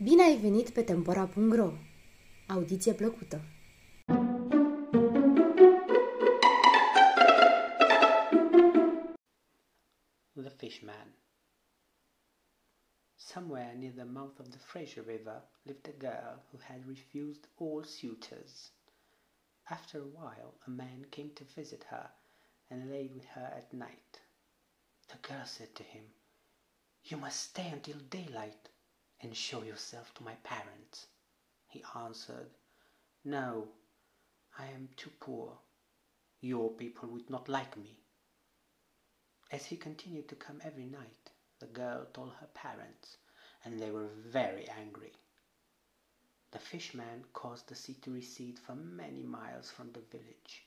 Bine ai venit pe Tempora.ro! Audiție plăcută! The Fishman Somewhere near the mouth of the Fraser River lived a girl who had refused all suitors. After a while, a man came to visit her and lay with her at night. The girl said to him, You must stay until daylight and show yourself to my parents. He answered, No, I am too poor. Your people would not like me. As he continued to come every night, the girl told her parents, and they were very angry. The fishman caused the sea to recede for many miles from the village.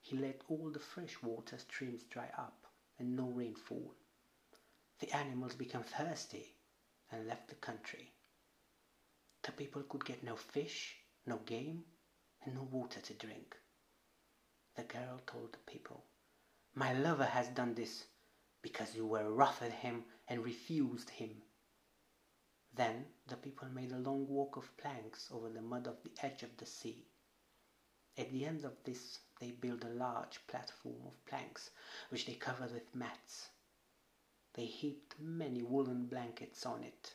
He let all the fresh water streams dry up and no rain fall. The animals became thirsty and left the country. The people could get no fish, no game, and no water to drink. The girl told the people, My lover has done this because you were rough at him and refused him. Then the people made a long walk of planks over the mud of the edge of the sea. At the end of this they built a large platform of planks which they covered with mats. They heaped many woolen blankets on it.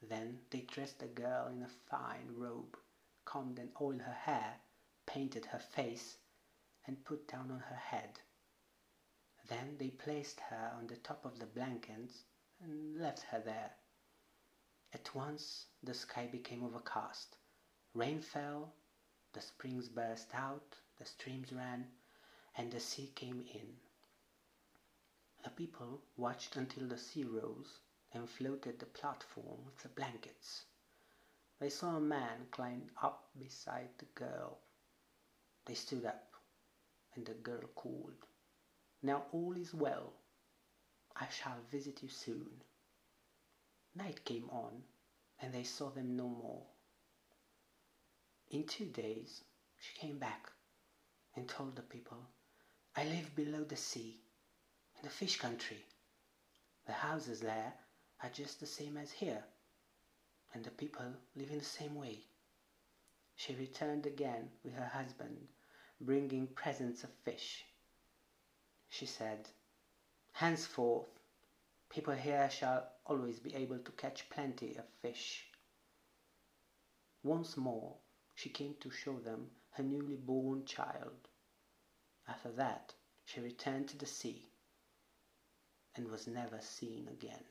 Then they dressed the girl in a fine robe, combed and oiled her hair, painted her face, and put down on her head. Then they placed her on the top of the blankets and left her there. At once the sky became overcast. Rain fell, the springs burst out, the streams ran, and the sea came in. The people watched until the sea rose and floated the platform with the blankets. They saw a man climb up beside the girl. They stood up, and the girl called, Now all is well. I shall visit you soon. Night came on, and they saw them no more. In two days she came back and told the people, I live below the sea, in the fish country. The houses there are just the same as here, and the people live in the same way. She returned again with her husband, bringing presents of fish. She said, Henceforth, people here shall always be able to catch plenty of fish. Once more she came to show them her newly born child. After that she returned to the sea and was never seen again.